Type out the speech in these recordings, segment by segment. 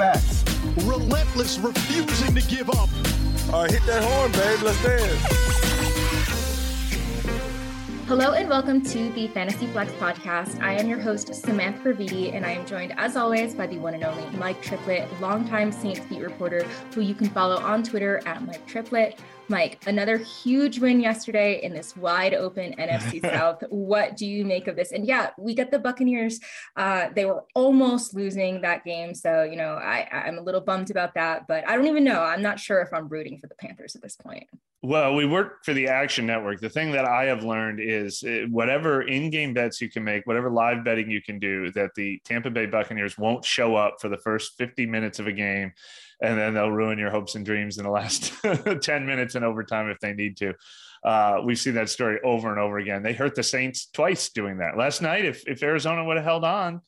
The. Relentless, refusing to give up. All right, hit that horn, babe. Let's dance. Hello and welcome to the Fantasy Flex podcast. I am your host, Samantha Previti, and I am joined as always by the one and only Mike Triplett, longtime Saints beat reporter, who you can follow on Twitter at Mike Triplett. Mike, another huge win yesterday in this wide open NFC South. What do you make of this? And yeah, we get the Buccaneers. Uh, they were almost losing that game. So, you know, I, I'm a little bummed about that, but I don't even know. I'm not sure if I'm rooting for the Panthers at this point. Well, we work for the Action Network. The thing that I have learned is eh, whatever in game bets you can make, whatever live betting you can do, that the Tampa Bay Buccaneers won't show up for the first 50 minutes of a game and then they'll ruin your hopes and dreams in the last 10 minutes in overtime if they need to. Uh, we've seen that story over and over again. They hurt the Saints twice doing that. Last night, if, if Arizona would have held on,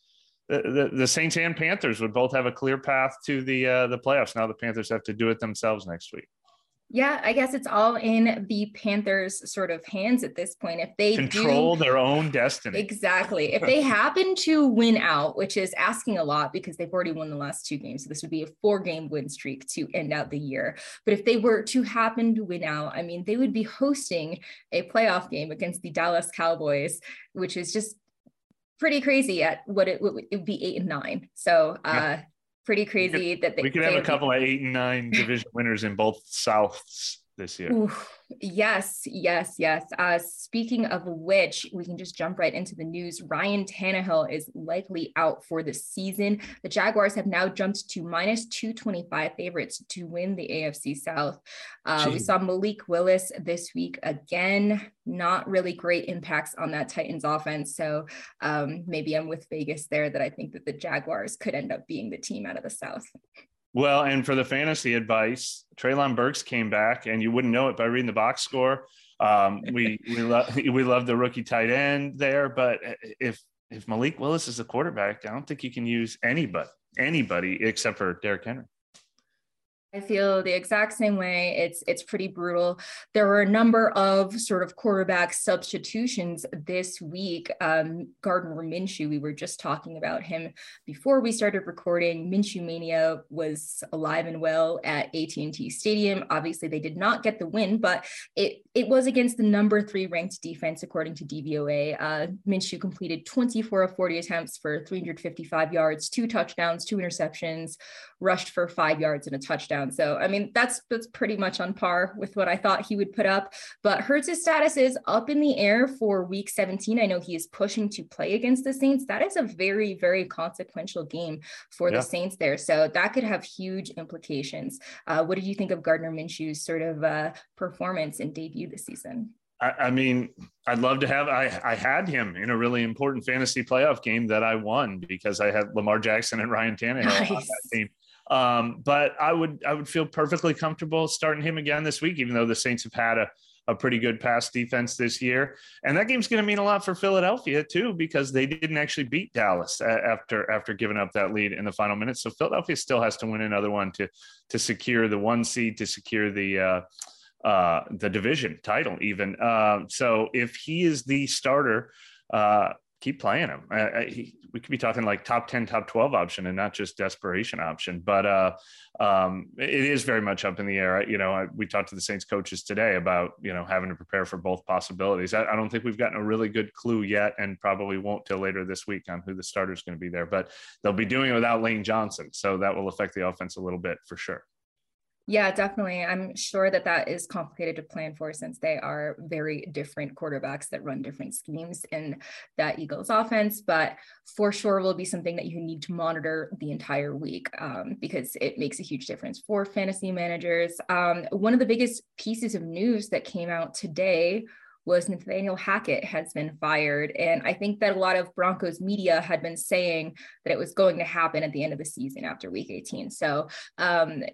the, the, the, Saints and Panthers would both have a clear path to the uh, the playoffs. Now the Panthers have to do it themselves next week. Yeah, I guess it's all in the Panthers' sort of hands at this point. If they control do, their own destiny. Exactly. If they happen to win out, which is asking a lot because they've already won the last two games. So this would be a four game win streak to end out the year. But if they were to happen to win out, I mean, they would be hosting a playoff game against the Dallas Cowboys, which is just pretty crazy at what it, would, it would be eight and nine. So uh, yeah pretty crazy could, that they, we could have a couple of eight and nine division winners in both Souths this year. Ooh, yes, yes, yes. Uh, speaking of which, we can just jump right into the news. Ryan Tannehill is likely out for the season. The Jaguars have now jumped to minus 225 favorites to win the AFC South. Uh, we saw Malik Willis this week again. Not really great impacts on that Titans offense. So um, maybe I'm with Vegas there that I think that the Jaguars could end up being the team out of the South. Well, and for the fantasy advice, Treylon Burks came back, and you wouldn't know it by reading the box score. Um, we we love we love the rookie tight end there, but if if Malik Willis is the quarterback, I don't think you can use anybody anybody except for Derrick Henry. I feel the exact same way. It's it's pretty brutal. There were a number of sort of quarterback substitutions this week. Um, Gardner Minshew, we were just talking about him before we started recording. Minshew mania was alive and well at AT&T Stadium. Obviously, they did not get the win, but it it was against the number three ranked defense according to DVOA. Uh, Minshew completed 24 of 40 attempts for 355 yards, two touchdowns, two interceptions, rushed for five yards and a touchdown touchdown. So I mean that's that's pretty much on par with what I thought he would put up. But Hurts' status is up in the air for week 17. I know he is pushing to play against the Saints. That is a very, very consequential game for yeah. the Saints there. So that could have huge implications. Uh, what did you think of Gardner Minshew's sort of uh, performance and debut this season? I, mean, I'd love to have. I, I had him in a really important fantasy playoff game that I won because I had Lamar Jackson and Ryan Tannehill nice. on that team. Um, but I would I would feel perfectly comfortable starting him again this week, even though the Saints have had a, a pretty good pass defense this year. And that game's going to mean a lot for Philadelphia too, because they didn't actually beat Dallas after after giving up that lead in the final minutes. So Philadelphia still has to win another one to to secure the one seed to secure the uh, uh, the division title even. Uh, so if he is the starter, uh, keep playing him. he, we could be talking like top 10, top 12 option and not just desperation option. But uh, um, it is very much up in the air. You know, I, we talked to the Saints coaches today about, you know, having to prepare for both possibilities. I, I, don't think we've gotten a really good clue yet and probably won't till later this week on who the starter is going to be there. But they'll be doing it without Lane Johnson. So that will affect the offense a little bit for sure. Yeah, definitely. I'm sure that that is complicated to plan for since they are very different quarterbacks that run different schemes in that Eagles offense. But for sure, will be something that you need to monitor the entire week um, because it makes a huge difference for fantasy managers. Um, one of the biggest pieces of news that came out today was Nathaniel Hackett has been fired. And I think that a lot of Broncos media had been saying that it was going to happen at the end of the season after week 18. So um,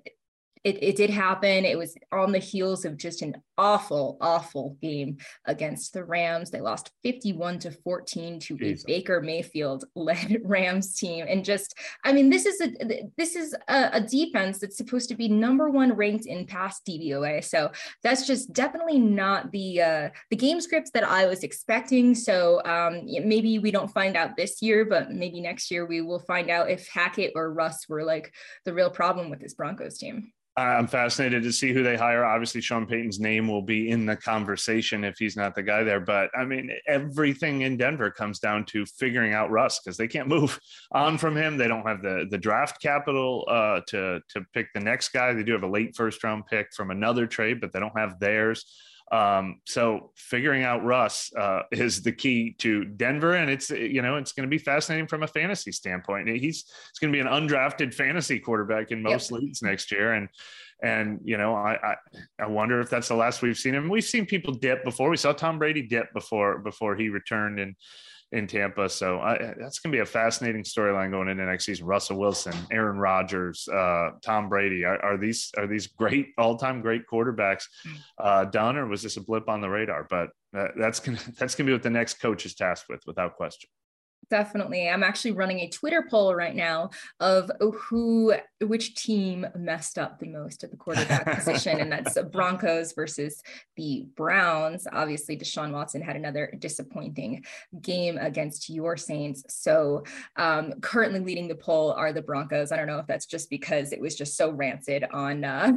it, it did happen. It was on the heels of just an awful, awful game against the Rams. They lost 51 to 14 to a Baker Mayfield led Rams team. And just, I mean, this is a this is a, a, defense that's supposed to be number one ranked in pass DVOA. So that's just definitely not the uh, the game scripts that I was expecting. So um, maybe we don't find out this year, but maybe next year we will find out if Hackett or Russ were like the real problem with this Broncos team. I'm fascinated to see who they hire. Obviously, Sean Payton's name will be in the conversation if he's not the guy there. But I mean, everything in Denver comes down to figuring out Russ because they can't move on from him. They don't have the the draft capital uh, to to pick the next guy. They do have a late first round pick from another trade, but they don't have theirs. Um, so figuring out Russ uh, is the key to Denver, and it's you know it's going to be fascinating from a fantasy standpoint. He's it's going to be an undrafted fantasy quarterback in most yep. leagues next year, and and you know I, I, I wonder if that's the last we've seen him. We've seen people dip before. We saw Tom Brady dip before before he returned, and in Tampa. So I, that's going to be a fascinating storyline going into next season. Russell Wilson, Aaron Rodgers, uh, Tom Brady are, are, these are these great all time great quarterbacks uh, done, or was this a blip on the radar? But uh, that's gonna that's gonna be what the next coach is tasked with, without question. Definitely. I'm actually running a Twitter poll right now of who, which team messed up the most at the quarterback position. And that's the Broncos versus the Browns. Obviously, Deshaun Watson had another disappointing game against your Saints. So, um, currently leading the poll are the Broncos. I don't know if that's just because it was just so rancid on, uh,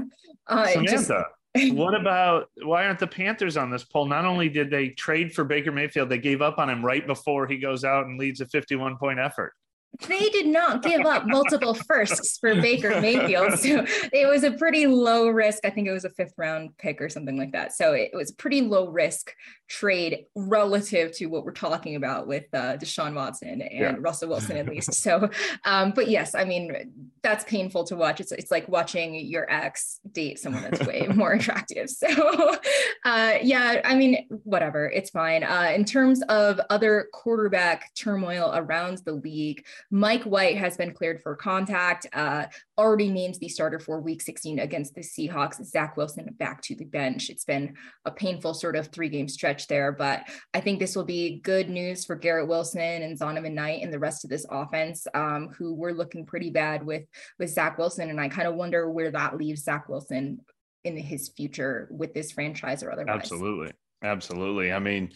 uh Samantha. Just, what about why aren't the Panthers on this poll? Not only did they trade for Baker Mayfield, they gave up on him right before he goes out and leads a 51 point effort they did not give up multiple firsts for Baker Mayfield. So it was a pretty low risk. I think it was a fifth round pick or something like that. So it was a pretty low risk trade relative to what we're talking about with uh, Deshaun Watson and yeah. Russell Wilson, at least. So, um, but yes, I mean, that's painful to watch. It's, it's like watching your ex date someone that's way more attractive. So, uh, yeah, I mean, whatever, it's fine. Uh, in terms of other quarterback turmoil around the league, Mike White has been cleared for contact, uh, already named the starter for week 16 against the Seahawks. Zach Wilson back to the bench. It's been a painful sort of three game stretch there, but I think this will be good news for Garrett Wilson and Zonovan Knight and the rest of this offense, um, who were looking pretty bad with, with Zach Wilson. And I kind of wonder where that leaves Zach Wilson in his future with this franchise or otherwise. Absolutely. Absolutely. I mean,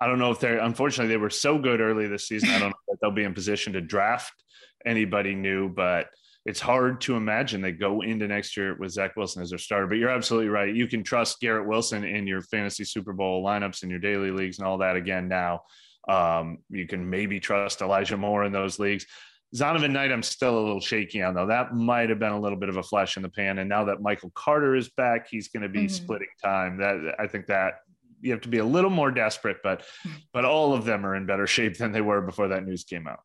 I don't know if they're unfortunately they were so good early this season. I don't know if they'll be in position to draft anybody new, but it's hard to imagine they go into next year with Zach Wilson as their starter. But you're absolutely right. You can trust Garrett Wilson in your fantasy Super Bowl lineups and your daily leagues and all that again now. Um, you can maybe trust Elijah Moore in those leagues. Zonovan Knight, I'm still a little shaky on though. That might have been a little bit of a flash in the pan. And now that Michael Carter is back, he's going to be mm-hmm. splitting time. That I think that you have to be a little more desperate, but hmm. but all of them are in better shape than they were before that news came out.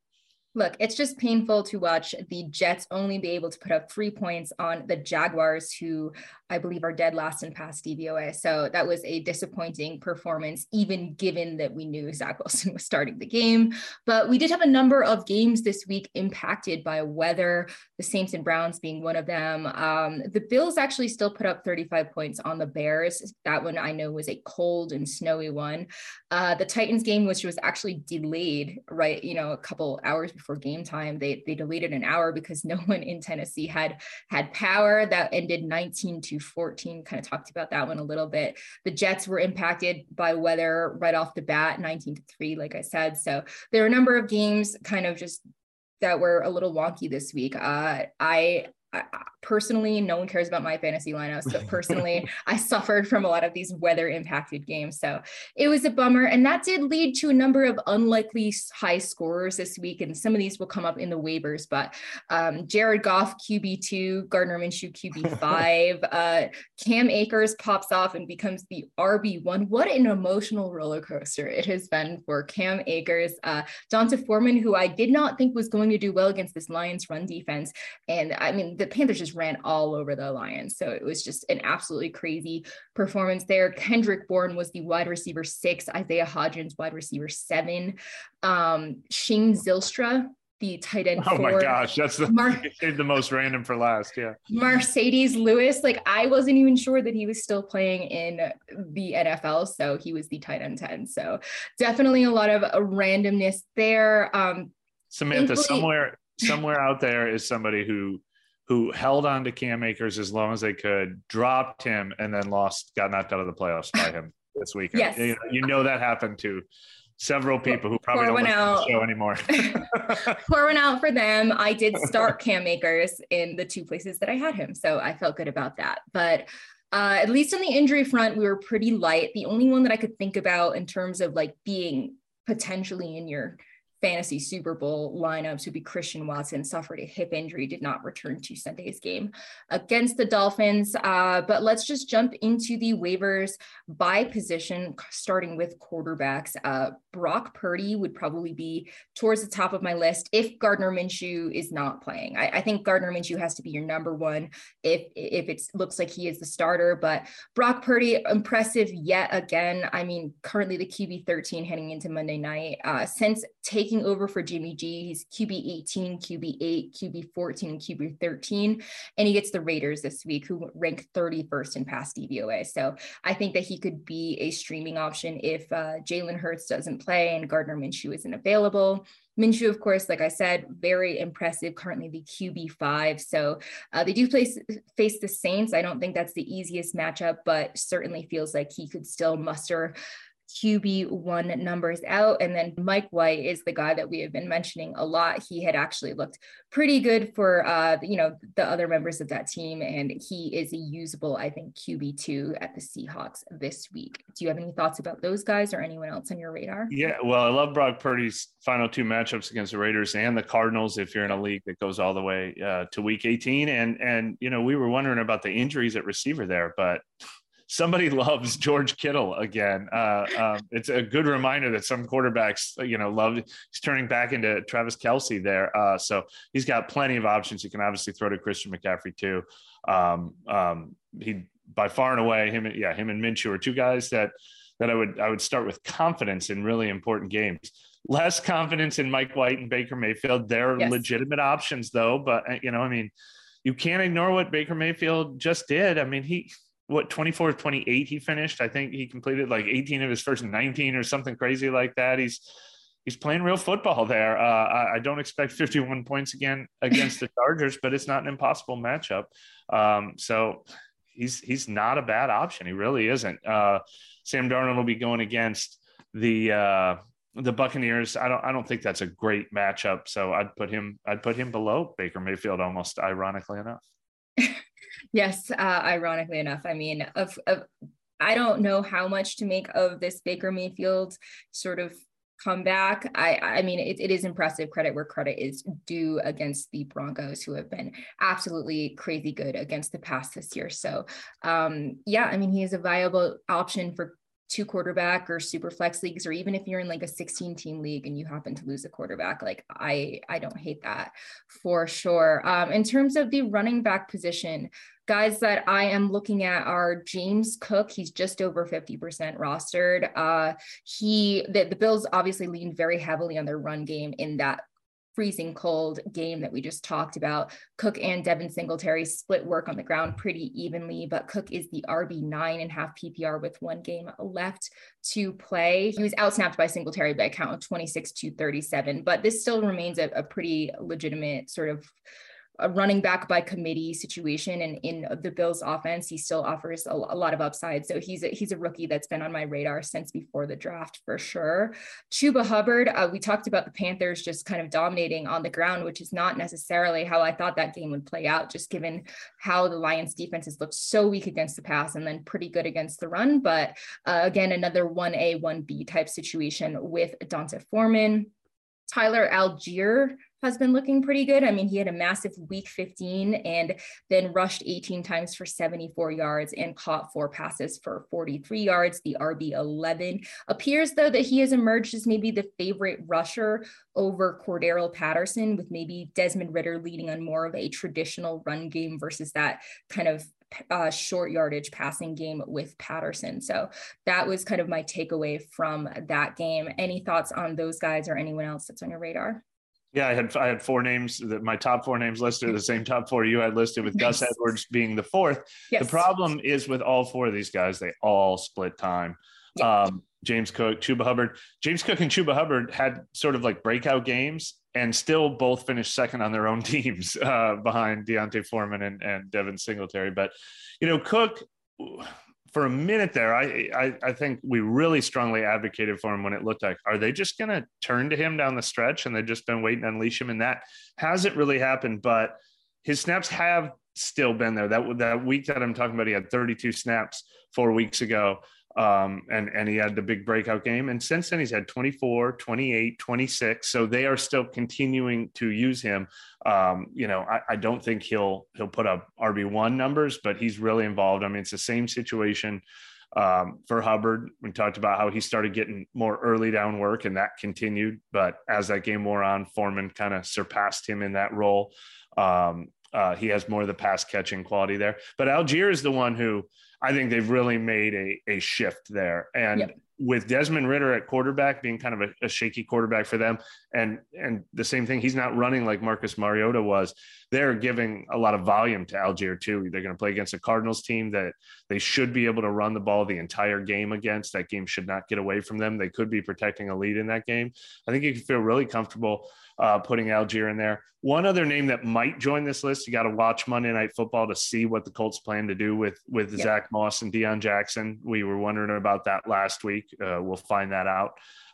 Look, it's just painful to watch the Jets only be able to put up three points on the Jaguars, who I believe are dead last in pass DVOA. So that was a disappointing performance, even given that we knew Zach Wilson was starting the game. But we did have a number of games this week impacted by weather, the Saints and Browns being one of them. Um, the Bills actually still put up 35 points on the Bears. That one I know was a cold and snowy one. Uh, the Titans game, which was actually delayed, right, you know, a couple hours before game time, they, they delayed it an hour because no one in Tennessee had had power. That ended 19 to 14 kind of talked about that one a little bit. The Jets were impacted by weather right off the bat, 19 to 3, like I said. So there are a number of games kind of just that were a little wonky this week. Uh, I I, personally, no one cares about my fantasy lineups, but personally, I suffered from a lot of these weather impacted games. So it was a bummer. And that did lead to a number of unlikely high scorers this week. And some of these will come up in the waivers, but um, Jared Goff, QB2, Gardner Minshew, QB5, uh, Cam Akers pops off and becomes the RB1. What an emotional roller coaster it has been for Cam Akers. Uh, D'Onta Foreman, who I did not think was going to do well against this Lions run defense. And I mean, the Panthers just ran all over the Lions. So it was just an absolutely crazy performance there. Kendrick Bourne was the wide receiver six, Isaiah Hodgins, wide receiver seven. Um, Shane Zylstra, the tight end. Oh my gosh, that's the Mar- the most random for last. Yeah. Marcedes Lewis, like I wasn't even sure that he was still playing in the NFL, so he was the tight end ten. So definitely a lot of randomness there. Um, Samantha, somewhere somewhere out there is somebody who who held on to Cam Akers as long as they could, dropped him, and then lost, got knocked out of the playoffs by him this weekend. Yes. You, know, you know that happened to several people who probably Pour don't listen out. to the show anymore. Pour one out for them. I did start Cam Akers in the two places that I had him, so I felt good about that. But uh, at least on the injury front, we were pretty light. The only one that I could think about in terms of like being potentially in your fantasy Super Bowl lineups would be Christian Watson suffered a hip injury, did not return to Sunday's game against the Dolphins. Uh, but let's just jump into the waivers by position, starting with quarterbacks. Uh, Brock Purdy would probably be towards the top of my list if Gardner Minshew is not playing. I, I think Gardner Minshew has to be your number one if if it looks like he is the starter. But Brock Purdy, impressive yet again. I mean, currently the QB 13 heading into Monday night. Uh, since taking taking over for Jimmy G. He's QB 18, QB 8, QB 14, and QB 13. And he gets the Raiders this week, who rank 31st in pass DVOA. So I think that he could be a streaming option if uh, Jalen Hurts doesn't play and Gardner Minshew isn't available. Minshew, of course, like I said, very impressive, currently the QB5. So uh, they do place, face the Saints. I don't think that's the easiest matchup, but certainly feels like he could still muster QB1 numbers out. And then Mike White is the guy that we have been mentioning a lot. He had actually looked pretty good for, uh, you know, the other members of that team. And he is a usable, I think, QB2 at the Seahawks this week. Do you have any thoughts about those guys or anyone else on your radar? Yeah, well, I love Brock Purdy's final two matchups against the Raiders and the Cardinals. If you're in a league that goes all the way uh, to week 18. And, and, you know, we were wondering about the injuries at receiver there, but somebody loves George Kittle again. Uh, um, it's a good reminder that some quarterbacks, you know, love. He's turning back into Travis Kelce there, uh, so he's got plenty of options. He can obviously throw to Christian McCaffrey too. Um, um, he by far and away him, yeah, him and Minshew are two guys that that I would I would start with confidence in really important games. Less confidence in Mike White and Baker Mayfield. They're yes. legitimate options though, but uh, you know, I mean, you can't ignore what Baker Mayfield just did. I mean, he what 24 28 he finished? I think he completed like 18 of his first 19 or something crazy like that. He's he's playing real football there. Uh, I, I, don't expect 51 points again against the chargers but it's not an impossible matchup. Um, so he's he's not a bad option. He really isn't. Uh, sam darnold will be going against the uh, the Buccaneers, I don't I don't think that's a great matchup. So I'd put him I'd put him below Baker Mayfield almost ironically enough. Yes, uh, ironically enough. I mean, of, of I don't know how much to make of this Baker Mayfield sort of comeback. I I mean, it, it is impressive credit where credit is due against the Broncos, who have been absolutely crazy good against the pass this year. So, um, yeah, I mean, he is a viable option for two quarterback or super flex leagues or even if you're in like a 16 team league and you happen to lose a quarterback like i i don't hate that for sure. Um, in terms of the running back position guys that i am looking at are james cook. He's just over 50% rostered. Uh, he the, the bills obviously leaned very heavily on their run game in that freezing cold game that we just talked about. Cook and Devin Singletary split work on the ground pretty evenly, but Cook is the RB nine and half PPR with one game left to play. He was outsnapped by Singletary by a count of 26 to 37, but this still remains a, a pretty legitimate sort of a running back by committee situation, and in the Bills' offense, he still offers a, lot of upside. So he's a, he's a rookie that's been on my radar since before the draft for sure. Chuba Hubbard, uh, we talked about the Panthers just kind of dominating on the ground, which is not necessarily how I thought that game would play out, just given how the Lions defenses looked so weak against the pass and then pretty good against the run. But uh, again, another 1A, 1B type situation with D'Onta Foreman. Tyler Allgeier has been looking pretty good. I mean, he had a massive week 15 and then rushed 18 times for 74 yards and caught four passes for 43 yards. The RB 11 appears, though, that he has emerged as maybe the favorite rusher over Cordarrelle Patterson, with maybe Desmond Ridder leading on more of a traditional run game versus that kind of uh, short yardage passing game with Patterson. So that was kind of my takeaway from that game. Any thoughts on those guys or anyone else that's on your radar? Yeah, I had I had four names that my top four names listed are the same top four you had listed with nice. Gus Edwards being the fourth. Yes. The problem is with all four of these guys, they all split time. Um, James Cook, Chuba Hubbard. James Cook and Chuba Hubbard had sort of like breakout games and still both finished second on their own teams uh, behind D'Onta Foreman and, and Devin Singletary. But, you know, Cook, for a minute there, I, I, I think we really strongly advocated for him when it looked like, are they just going to turn to him down the stretch and they've just been waiting to unleash him? And that hasn't really happened, but his snaps have still been there. That that week that I'm talking about, he had 32 snaps four weeks ago um, and and he had the big breakout game. And since then he's had 24 28 26 so they are still continuing to use him. Um, you know I, I, don't think he'll he'll put up rb1 numbers but he's really involved. I mean it's the same situation um, for hubbard. We talked about how he started getting more early down work and that continued. But as that game wore on foreman kind of surpassed him in that role. Um, uh, he has more of the pass catching quality there but Allgeier is the one who I think they've really made a, a shift there. And yep. with Desmond Ridder at quarterback being kind of a, a, shaky quarterback for them, and and the same thing, he's not running like Marcus Mariota was. They're giving a lot of volume to Allgeier too. They're going to play against a Cardinals team that they should be able to run the ball the entire game against. That game should not get away from them. They could be protecting a lead in that game. I think you can feel really comfortable uh, putting Allgeier in there. One other name that might join this list, you got to watch Monday Night Football to see what the Colts plan to do with with yep. Zach Moss and Deon Jackson. We were wondering about that last week. Uh, we'll find that out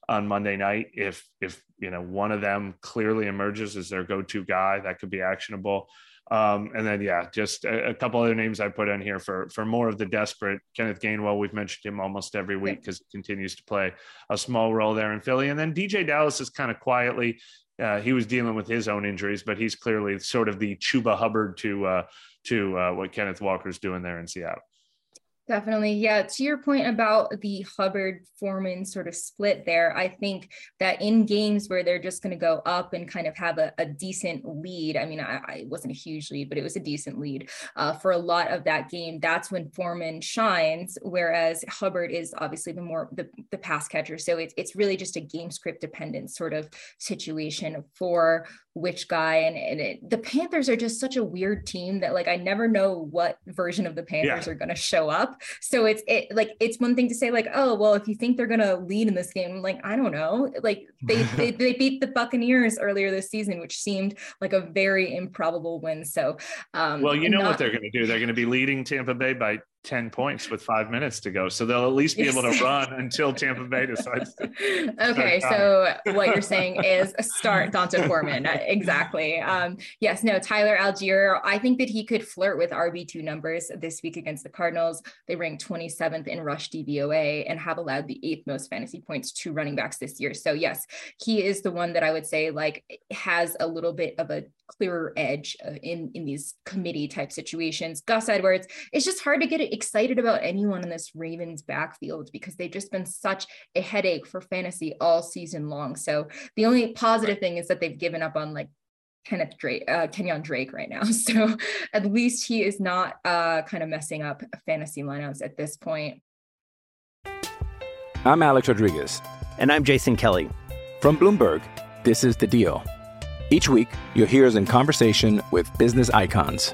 on Monday night. If if you know one of them clearly emerges as their go-to guy, that could be actionable. Um, and then yeah, just a, a, couple other names I put in here for for more of the desperate. Kenneth Gainwell, we've mentioned him almost every week because he continues to play a small role there in Philly. And then DJ Dallas is kind of quietly uh, he was dealing with his own injuries, but he's clearly sort of the Chuba Hubbard to uh, to uh, what Kenneth Walker's doing there in Seattle. Definitely. Yeah. To your point about the Hubbard Foreman sort of split there, I think that in games where they're just going to go up and kind of have a, a decent lead, I mean, I, I, wasn't a huge lead, but it was a decent lead uh, for a lot of that game. That's when Foreman shines, whereas Hubbard is obviously the more the, the pass catcher. So it's, it's really just a game script dependent sort of situation for which guy. And, and it, the Panthers are just such a weird team that like I never know what version of the Panthers yeah. are going to show up. So it's it like it's one thing to say like, oh well, if you think they're gonna lead in this game, like I don't know, like they they, they beat the Buccaneers earlier this season, which seemed like a very improbable win. So um, well, you know not- what they're gonna do? They're gonna be leading Tampa Bay by 10 points with five minutes to go. So they'll at least be yes. able to run until Tampa Bay decides to. okay. So what you're saying is start D'Onta Foreman. exactly. Um, yes, no, Tyler Allgeier, I think that he could flirt with RB2 numbers this week against the Cardinals. They rank 27th in rush DVOA and have allowed the eighth most fantasy points to running backs this year. So yes, he is the one that I would say like has a little bit of a clearer edge uh, in, in these committee type situations. Gus Edwards, it's just hard to get excited about anyone in this Ravens backfield because they've just been such a headache for fantasy all season long. So the only positive thing is that they've given up on like Kenneth Drake, uh, Kenyan Drake right now. So at least he is not uh, kind of messing up fantasy lineups at this point. I'm Alex Rodriguez. And I'm Jason Kelly. From Bloomberg, this is The Deal. Each week, you'll hear us in conversation with business icons.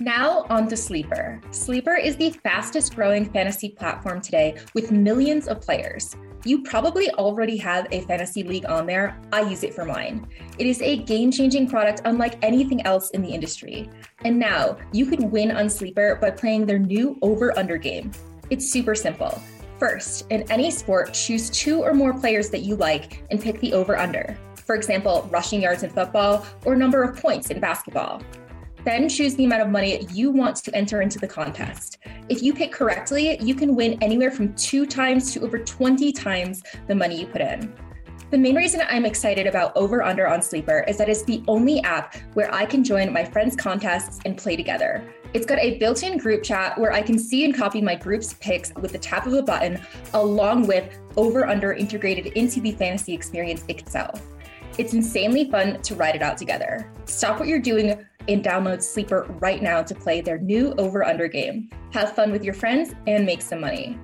Now, on to Sleeper. Sleeper is the fastest growing fantasy platform today with millions of players. You probably already have a fantasy league on there. I use it for mine. It is a game changing product unlike anything else in the industry. And now you can win on Sleeper by playing their new over under game. It's super simple. First, in any sport, choose two or more players that you like and pick the over under. For example, rushing yards in football or number of points in basketball. Then choose the amount of money you want to enter into the contest. If you pick correctly, you can win anywhere from two times to over 20 times the money you put in. The main reason I'm excited about Over Under on Sleeper is that it's the only app where I can join my friends' contests and play together. It's got a built in group chat where I can see and copy my group's picks with the tap of a button, along with Over Under integrated into the fantasy experience itself. It's insanely fun to ride it out together. Stop what you're doing and download Sleeper right now to play their new over under game. Have fun with your friends and make some money.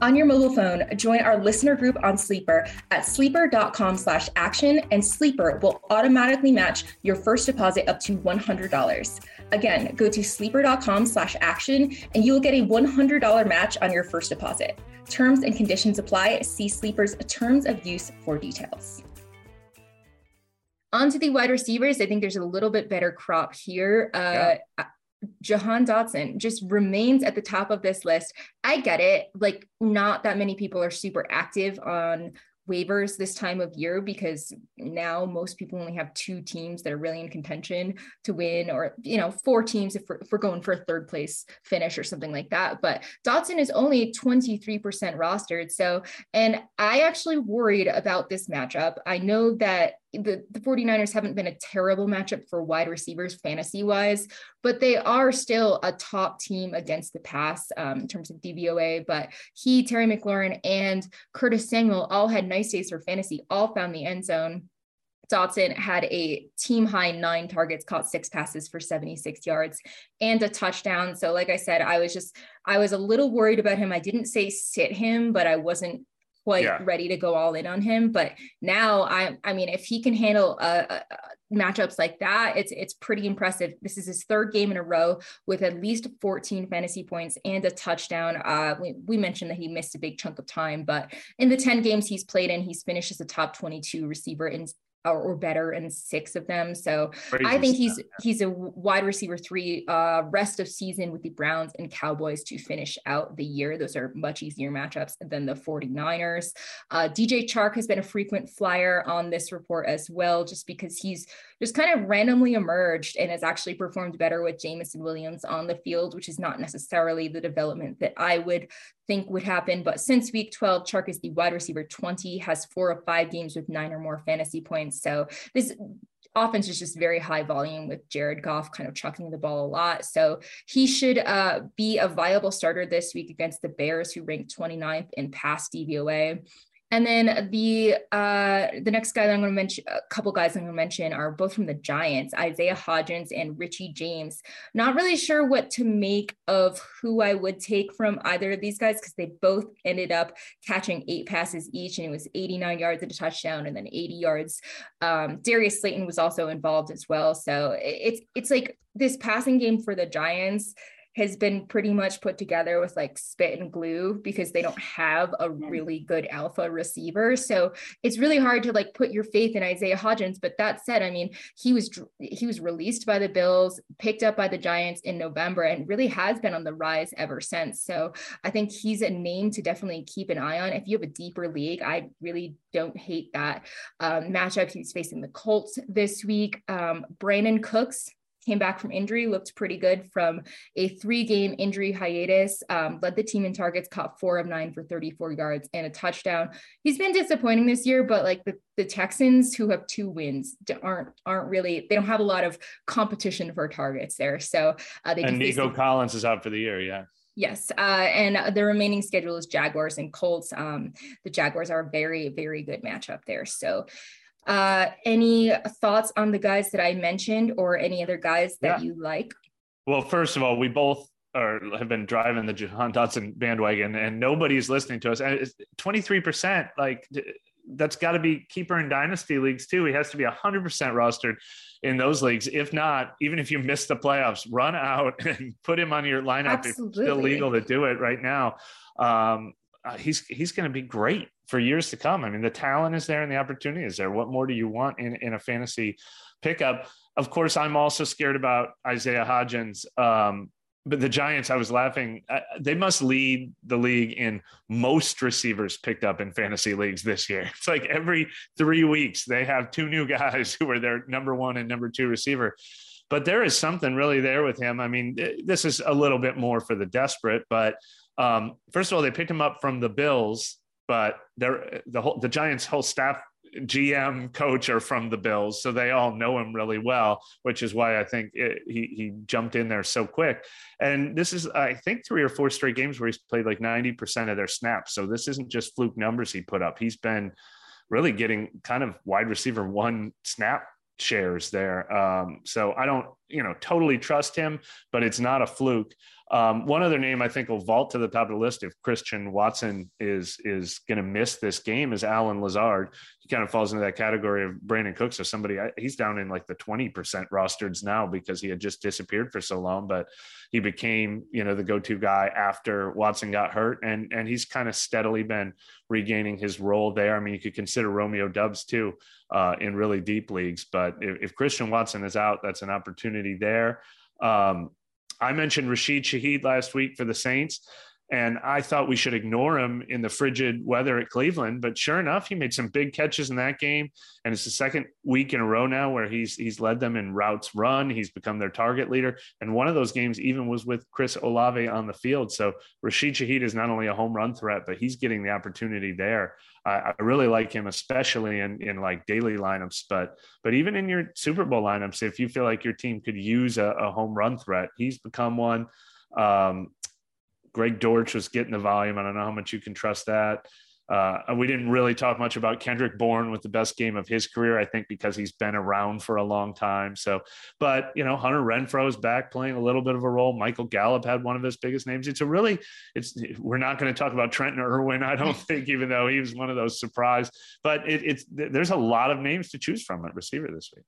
On your mobile phone, join our listener group on Sleeper at sleeper.com slash action, and Sleeper will automatically match your first deposit up to $100. Again, go to sleeper.com slash action, and you will get a $100 match on your first deposit. Terms and conditions apply. See Sleeper's terms of use for details. On to the wide receivers. I think there's a little bit better crop here. Uh, yeah. Jahan Dotson just remains at the top of this list. I get it. Like, not that many people are super active on waivers this time of year because now most people only have two teams that are really in contention to win or you know four teams if we're, if we're going for a third place finish or something like that but dotson is only 23% rostered so and i actually worried about this matchup i know that the, the 49ers haven't been a terrible matchup for wide receivers fantasy wise, but they are still a top team against the pass um, in terms of DVOA. But he, Terry McLaurin, and Curtis Samuel all had nice days for fantasy, all found the end zone. Dotson had a team high nine targets, caught six passes for 76 yards and a touchdown. So, like I said, I was just, I was a little worried about him. I didn't say sit him, but I wasn't quite yeah. ready to go all in on him. But now I I mean, if he can handle uh, uh, matchups like that, it's it's pretty impressive. This is his third game in a row with at least 14 fantasy points and a touchdown. Uh, we, we mentioned that he missed a big chunk of time, but in the 10 games he's played in, he's finished as a top 22 receiver in or, or better in six of them. So Crazy I think he's he's a wide receiver three uh, rest of season with the Browns and Cowboys to finish out the year. Those are much easier matchups than the 49ers. Uh, DJ Chark has been a frequent flyer on this report as well, just because he's just kind of randomly emerged and has actually performed better with Jameson Williams on the field, which is not necessarily the development that I would think would happen. But since week 12, Chark is the wide receiver 20, has four of five games with nine or more fantasy points. So this offense is just very high volume with Jared Goff kind of chucking the ball a lot. So he should uh, be a viable starter this week against the Bears, who ranked 29th in pass DVOA. And then the uh, the next guy that I'm going to mention, a couple guys I'm going to mention are both from the Giants, Isaiah Hodgins and Richie James. Not really sure what to make of who I would take from either of these guys because they both ended up catching eight passes each, and it was 89 yards at a touchdown and then 80 yards. Um, Darius Slayton was also involved as well, so it's it's like this passing game for the Giants has been pretty much put together with like spit and glue because they don't have a really good alpha receiver. So it's really hard to like put your faith in Isaiah Hodgins. But that said, I mean, he was he was released by the Bills, picked up by the Giants in November, and really has been on the rise ever since. So I think he's a name to definitely keep an eye on. If you have a deeper league, I really don't hate that um, matchup. He's facing the Colts this week. Um, Brandin Cooks came back from injury, looked pretty good from a three game injury hiatus, um, led the team in targets, caught four of nine for 34 yards and a touchdown. He's been disappointing this year, but like the, the Texans who have two wins aren't, aren't really, they don't have a lot of competition for targets there. So uh, they and Nico Collins is out for the year. Yeah. Yes, uh, and the remaining schedule is Jaguars and Colts. Um, the Jaguars are a very, very good matchup there. So uh, any thoughts on the guys that I mentioned or any other guys that yeah. you like? Well, first of all, we both are have been driving the Jahan Dotson bandwagon and nobody's listening to us. And 23%, like that's got to be keeper in dynasty leagues too. He has to be 100% rostered in those leagues. If not, even if you miss the playoffs, run out and put him on your lineup. Absolutely. It's still legal to do it right now. Um, uh, he's he's going to be great for years to come. I mean, the talent is there and the opportunity is there. What more do you want in, in a fantasy pickup? Of course, I'm also scared about Isaiah Hodgins. Um, but the Giants, I was laughing. Uh, they must lead the league in most receivers picked up in fantasy leagues this year. It's like every three weeks they have two new guys who are their number one and number two receiver. But there is something really there with him. I mean, this is a little bit more for the desperate, but um, first of all, they picked him up from the Bills, but they're the whole the Giants' whole staff, GM, coach are from the Bills, so they all know him really well, which is why I think it, he he jumped in there so quick. And this is, I think, three or four straight games where he's played like ninety percent of their snaps. So this isn't just fluke numbers he put up. He's been really getting kind of wide receiver one snap shares there. Um, so I don't, you know, totally trust him, but it's not a fluke. Um, one other name I think will vault to the top of the list if Christian Watson is is going to miss this game is Allen Lazard. He kind of falls into that category of Brandin Cooks or somebody. He's down in like the twenty percent rosters now because he had just disappeared for so long, but he became you know the go to guy after Watson got hurt, and and he's kind of steadily been regaining his role there. I mean, you could consider Romeo Doubs too uh, in really deep leagues, but if, if Christian Watson is out, that's an opportunity there. Um, I mentioned Rashid Shaheed last week for the Saints, and I thought we should ignore him in the frigid weather at Cleveland. But sure enough, he made some big catches in that game, and it's the second week in a row now where he's he's led them in routes run. He's become their target leader, and one of those games even was with Chris Olave on the field. So Rashid Shaheed is not only a home run threat, but he's getting the opportunity there. I, I really like him, especially in in like daily lineups, but but even in your Super Bowl lineups, if you feel like your team could use a, a home run threat, he's become one. Um, Greg Dortch was getting the volume. I don't know how much you can trust that. Uh, we didn't really talk much about Kendrick Bourne with the best game of his career, I think, because he's been around for a long time. So, but you know, Hunter Renfrow is back playing a little bit of a role. Michael Gallup had one of his biggest names. It's a really, it's we're not going to talk about Trenton Irwin, I don't think, even though he was one of those surprise. But it, it's there's a lot of names to choose from at receiver this week.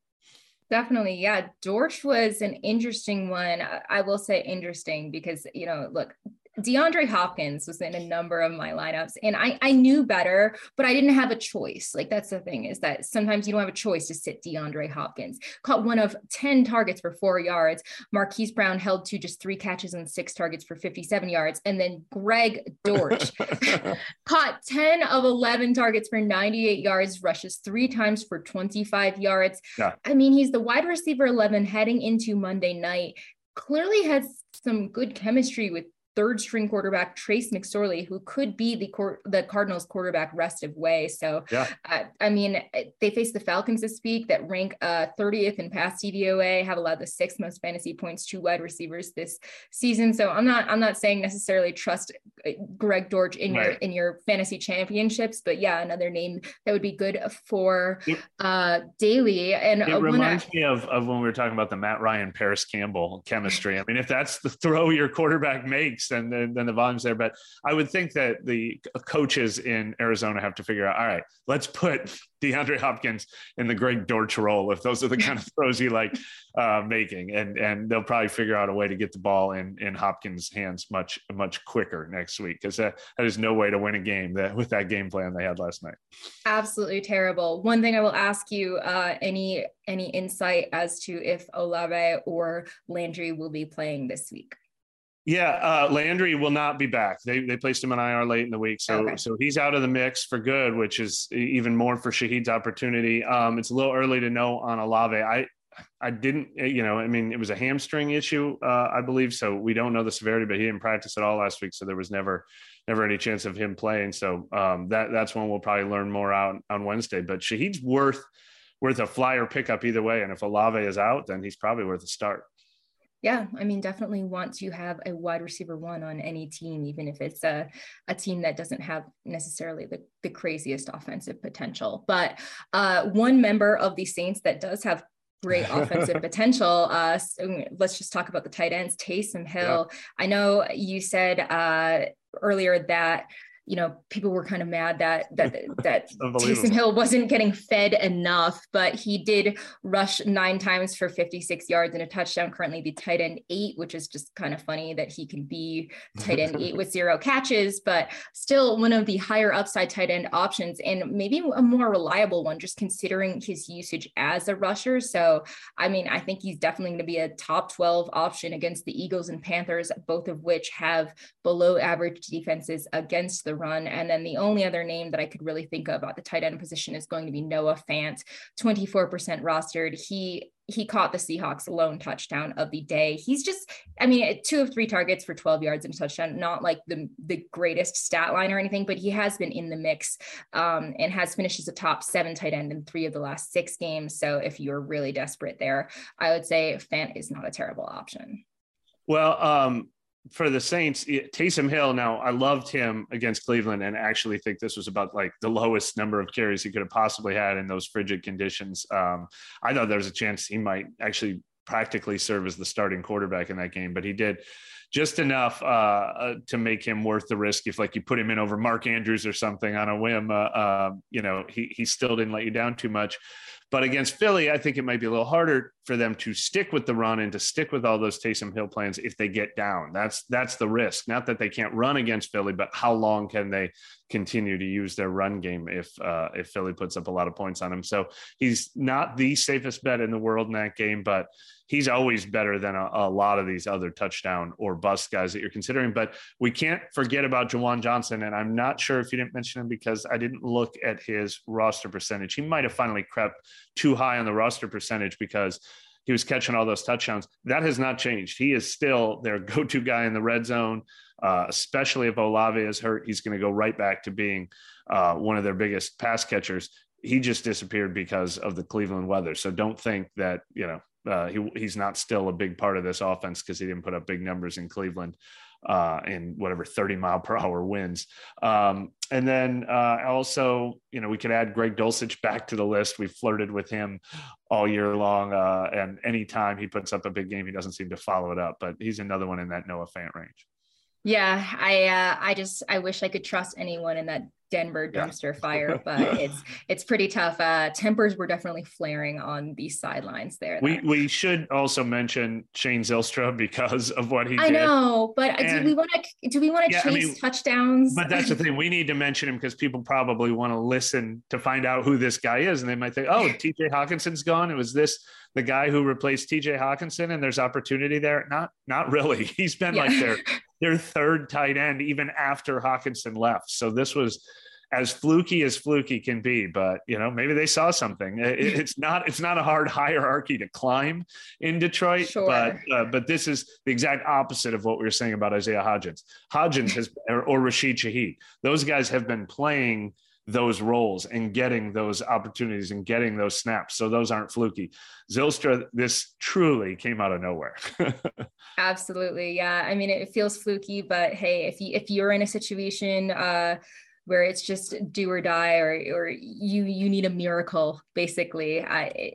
Definitely. Yeah. Dortch was an interesting one. I will say interesting because, you know, look, DeAndre Hopkins was in a number of my lineups and I, I knew better, but I didn't have a choice. Like that's the thing is that sometimes you don't have a choice to sit DeAndre Hopkins. Caught one of 10 targets for four yards. Marquise Brown held to just three catches and six targets for 57 yards. And then Greg Dortch caught 10 of 11 targets for 98 yards, rushes three times for 25 yards. Yeah. I mean, he's the wide receiver 11 heading into Monday night. Clearly has some good chemistry with third string quarterback Trace McSorley, who could be the cor- the Cardinals quarterback rest of way. So, yeah. uh, I mean, they face the Falcons this week that rank uh, 30th in pass DVOA, have allowed the sixth most fantasy points to wide receivers this season. So, I'm not I'm not saying necessarily trust uh, Greg Dortch in right. your in your fantasy championships, but yeah, another name that would be good for uh, daily. And it reminds I, me of of when we were talking about the Matt Ryan Parris Campbell chemistry. I mean, if that's the throw your quarterback makes weeks, then then the volume's there. But I would think that the coaches in Arizona have to figure out. All right, let's put DeAndre Hopkins in the Greg Dortch role if those are the kind of throws you like uh, making, and and they'll probably figure out a way to get the ball in in Hopkins' hands much much quicker next week because that, that is no way to win a game that with that game plan they had last night. Absolutely terrible. One thing I will ask you: uh, any any insight as to if Olave or Landry will be playing this week? Yeah, uh, Landry will not be back. They they placed him on IR late in the week, so okay. so he's out of the mix for good, which is even more for Shaheed's opportunity. Um, it's a little early to know on Olave. I I didn't, you know, I mean, it was a hamstring issue, uh, I believe. So we don't know the severity, but he didn't practice at all last week, so there was never never any chance of him playing. So um, that that's when we'll probably learn more out on Wednesday. But Shaheed's worth worth a flyer pickup either way, and if Olave is out, then he's probably worth a start. Yeah, I mean, definitely want to have a wide receiver one on any team, even if it's a, a team that doesn't have necessarily the, the craziest offensive potential. But uh, one member of the Saints that does have great offensive potential. Uh, so let's just talk about the tight ends. Taysom Hill. Yeah. I know you said uh, earlier that you know, people were kind of mad that that that Taysom Hill wasn't getting fed enough, but he did rush nine times for 56 yards and a touchdown. Currently, the tight end eight, which is just kind of funny that he can be tight end eight with zero catches, but still one of the higher upside tight end options and maybe a more reliable one, just considering his usage as a rusher. So, I mean, I think he's definitely going to be a top 12 option against the Eagles and Panthers, both of which have below average defenses against the run. And then the only other name that I could really think of at the tight end position is going to be Noah Fant, 24% rostered. He he caught the Seahawks lone touchdown of the day. He's just, I mean, two of three targets for 12 yards and touchdown, not like the, the greatest stat line or anything, but he has been in the mix um, and has finished as a top seven tight end in three of the last six games. So if you're really desperate there, I would say Fant is not a terrible option. Well, um, for the Saints, Taysom Hill. Now, I loved him against Cleveland, and actually think this was about like the lowest number of carries he could have possibly had in those frigid conditions. Um, I thought there was a chance he might actually practically serve as the starting quarterback in that game, but he did just enough uh, uh, to make him worth the risk. If like you put him in over Mark Andrews or something on a whim, uh, uh, you know, he he still didn't let you down too much. But against Philly, I think it might be a little harder for them to stick with the run and to stick with all those Taysom Hill plans if they get down. That's that's the risk. Not that they can't run against Philly, but how long can they continue to use their run game if uh, if Philly puts up a lot of points on him? So he's not the safest bet in the world in that game, but he's always better than a, a, lot of these other touchdown or bust guys that you're considering. But we can't forget about Juwan Johnson. And I'm not sure if you didn't mention him because I didn't look at his roster percentage. He might have finally crept too high on the roster percentage because he was catching all those touchdowns. That has not changed. He is still their go to guy in the red zone, uh, especially if Olave is hurt. He's going to go right back to being uh, one of their biggest pass catchers he just disappeared because of the Cleveland weather. So don't think that, you know, uh, he, he's not still a big part of this offense because he didn't put up big numbers in Cleveland uh, in whatever 30 mile per hour winds. Um, and then uh, also, you know, we could add Greg Dulcich back to the list. We flirted with him all year long. Uh, and anytime he puts up a big game, he doesn't seem to follow it up, but he's another one in that Noah Fant range. Yeah, I uh, I just I wish I could trust anyone in that Denver dumpster yeah. fire, but it's it's pretty tough. Uh, tempers were definitely flaring on the sidelines there. We we should also mention Shane Zylstra because of what he I did. know, but and, do we want to do we want to yeah, chase I mean, touchdowns? But that's the thing. We need to mention him because people probably want to listen to find out who this guy is, and they might think, "Oh, T.J. Hockenson's gone. It was this the guy who replaced T.J. Hockenson, and there's opportunity there." Not not really. He's been yeah. like their their third tight end even after Hockenson left. So this was as fluky as fluky can be but you know maybe they saw something it's not it's not a hard hierarchy to climb in detroit sure. but uh, but this is the exact opposite of what we were saying about isaiah hodgins hodgins has or, or rashid shaheed those guys have been playing those roles and getting those opportunities and getting those snaps. So those aren't fluky. Zylstra, this truly came out of nowhere. Absolutely. Yeah. I mean, it feels fluky, but hey, if you if you're in a situation uh where it's just do or die or or you you need a miracle basically i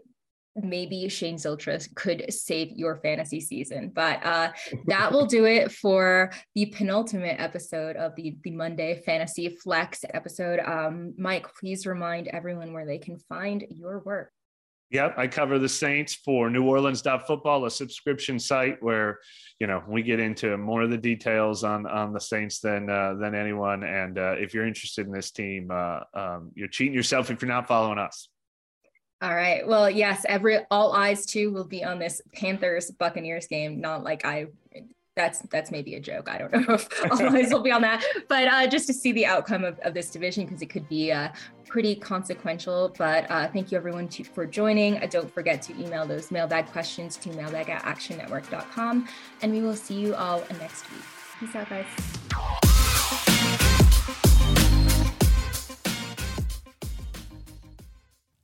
maybe Shane Zylstra could save your fantasy season. But uh, that will do it for the penultimate episode of the, the Monday Fantasy Flex episode. Um, Mike, please remind everyone where they can find your work. Yep, I cover the Saints for New Orleans Football, a subscription site where you know we get into more of the details on on the Saints than uh, than anyone. And uh, if you're interested in this team, uh, um, you're cheating yourself if you're not following us. All right. Well, yes, every all eyes too will be on this Panthers Buccaneers game. Not like I that's that's maybe a joke. I don't know if all eyes will be on that, but uh, just to see the outcome of, of this division because it could be uh, pretty consequential. But uh, thank you everyone to, for joining. Uh, don't forget to email those mailbag questions to mailbag at actionnetwork.com, and we will see you all next week. Peace out, guys.